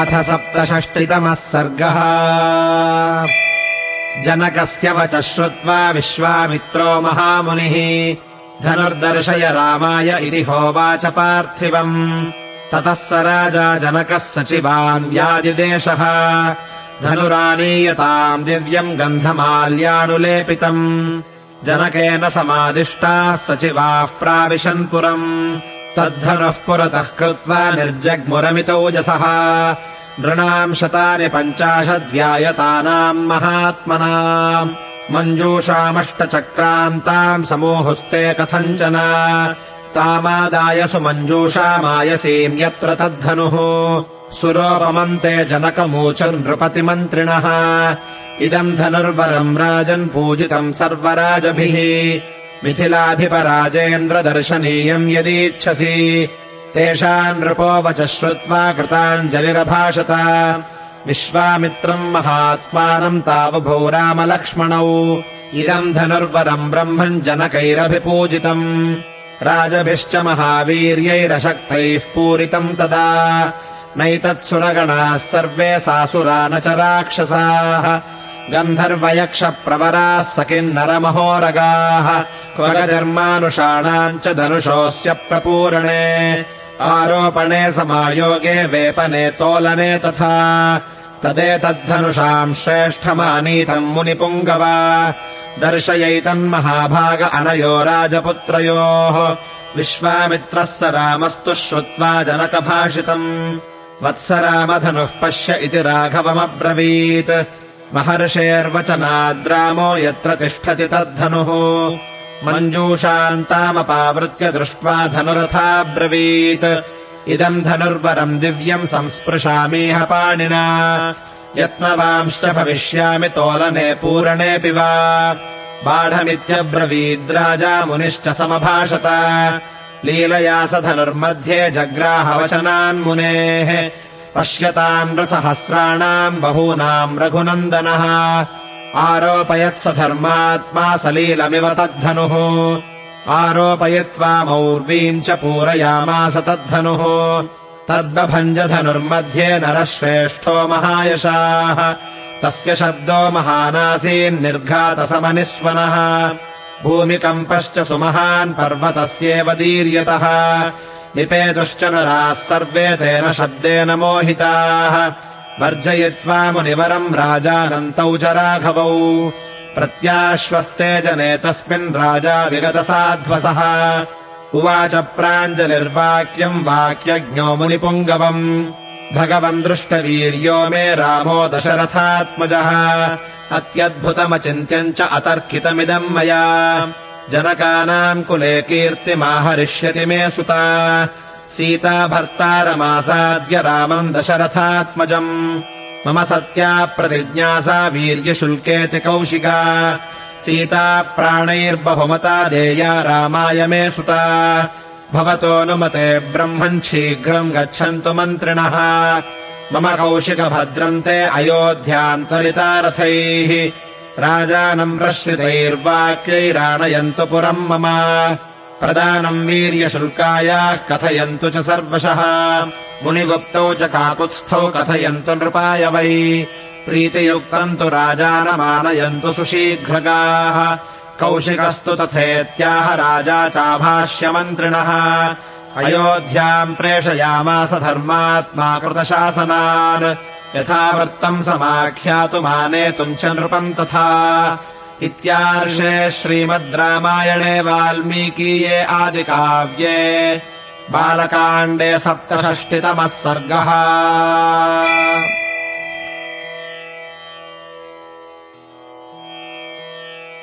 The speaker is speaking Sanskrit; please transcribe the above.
अथ सप्तषष्टितमः सर्गः। जनकस्य वच श्रुत्वा विश्वामित्रो महामुनिः धनुर्दर्शय रामाय इति होवाच पार्थिवम्। ततः स राजा जनकः सचिवान् व्यादिदेशः धनुरानीयताम् दिव्यम् गन्धमाल्यानुलेपितम्। जनकेन समादिष्टाः सचिवाः प्राविशन् पुरम् तद्धनुः पुरतः कृत्वा निर्जग्मुरमितौजसः नृणाम् शतानि पञ्चाशद्व्यायतानाम् महात्मनाम्। मञ्जूषामष्टचक्रान्ताम् समूहुस्ते कथञ्चन। तामादाय सुमञ्जूषामायसीम् यत्र तद्धनुः। सुरोपमन्ते जनकमूचुर्नृपतिमन्त्रिणः इदम् धनुर्वरम् राजन् पूजितम् सर्वराजभिः मिथिलाधिपराजेन्द्रदर्शनीयम् यदीच्छसि। तेषाम् नृपोवच श्रुत्वा कृताञ्जलिरभाषत। विश्वामित्रम् महात्मानम् तावुभौ रामलक्ष्मणौ इदम् धनुर्वरम् ब्रह्मम् जनकैरभिपूजितम्। राजभिश्च महावीर्यैरशक्तैः पूरितम् तदा। नैतत्सुरगणाः सर्वे सासुरा न च राक्षसाः। गन्धर्वयक्षप्रवराः स किन्नरमहोरगाः क्वगधर्मानुषाणाम् च धनुषोऽस्य प्रपूरणे। आरोपणे समायोगे वेपने तोलने तथा तदेतद्धनुषाम् श्रेष्ठमानीतम् मुनिपुङ्गव। दर्शयैतन्महाभाग अनयो राजपुत्रयोः। विश्वामित्रः स रामस्तु श्रुत्वा जनकभाषितम्। वत्स रामधनुः पश्य इति राघवमब्रवीत्। महर्षेर्वचनाद्रामो यत्र तिष्ठति तद्धनुः मञ्जूषान्तामपावृत्य दृष्ट्वा धनुरथाब्रवीत्। इदम् धनुर्वरम् दिव्यम् संस्पृशामीह पाणिना। यत्नवांश्च भविष्यामि तोलने पूरणेऽपि वा। बाढमित्यब्रवीद्राजा मुनिश्च समभाषत। लीलया स धनुर्मध्ये जग्राहवचनान्मुनेः पश्यताम् नृसहस्राणाम् बहूनाम् रघुनन्दनः आरोपयत्स धर्मात्मा सलीलमिव तद्धनुः। आरोपयित्वा मौर्वीम् च पूरयामास तद्धनुः। तद्बभञ्जधनुर्मध्ये नरः श्रेष्ठो महायशाः। तस्य शब्दो महानासीन्निर्घातसमनिस्वनः भूमिकम्पश्च सुमहान् पर्वतस्येव दीर्यतः। निपेतुश्च नराः सर्वे तेन शब्देन मोहिताः वर्जयित्वा मुनिवरम् राजानन्तौ च राघवौ प्रत्याश्वस्ते जने तस्मिन् राजा विगतसाध्वसः। उवाच प्राञ्जलिर्वाक्यम् वाक्यज्ञो मुनिपुङ्गवम् भगवन् दृष्टवीर्यो मे रामो दशरथात्मजः। अत्यद्भुतमचिन्त्यम् च अतर्कितमिदम् मया। जनकानाम् कुले कीर्तिमाहरिष्यति मे सुता सीता भर्तारमासाद्य रामम् दशरथात्मजम्। मम सत्या प्रतिज्ञा सा वीर्यशुल्केति कौशिका। सीता प्राणैर्बहुमता देया रामाय मे सुता। भवतोऽनुमते ब्रह्मन् शीघ्रम् गच्छन्तु मन्त्रिणः। मम कौशिकभद्रम् ते अयोध्यान्तरिता रथैः राजानम् प्रश्रितैर्वाक्यैराणयन्तु पुरम् मम प्रदानम् वीर्यशुल्कायाः कथयन्तु च सर्वशः। मुनिगुप्तौ च काकुत्स्थौ कथयन्तु नृपाय वै। प्रीतियुक्तम् तु राजानमानयन्तु सुशीघ्रगाः। कौशिकस्तु तथेत्याह राजा चाभाष्यमन्त्रिणः। अयोध्याम् प्रेषयामास धर्मात्मा कृतशासनान्। यथावृत्तम् समाख्यातुमानेतुम् च नृपम् तथा इत्यार्षे श्रीमद् रामायणे वाल्मीकीये आदिकाव्ये बालकाण्डे सप्तषष्टितमः सर्गः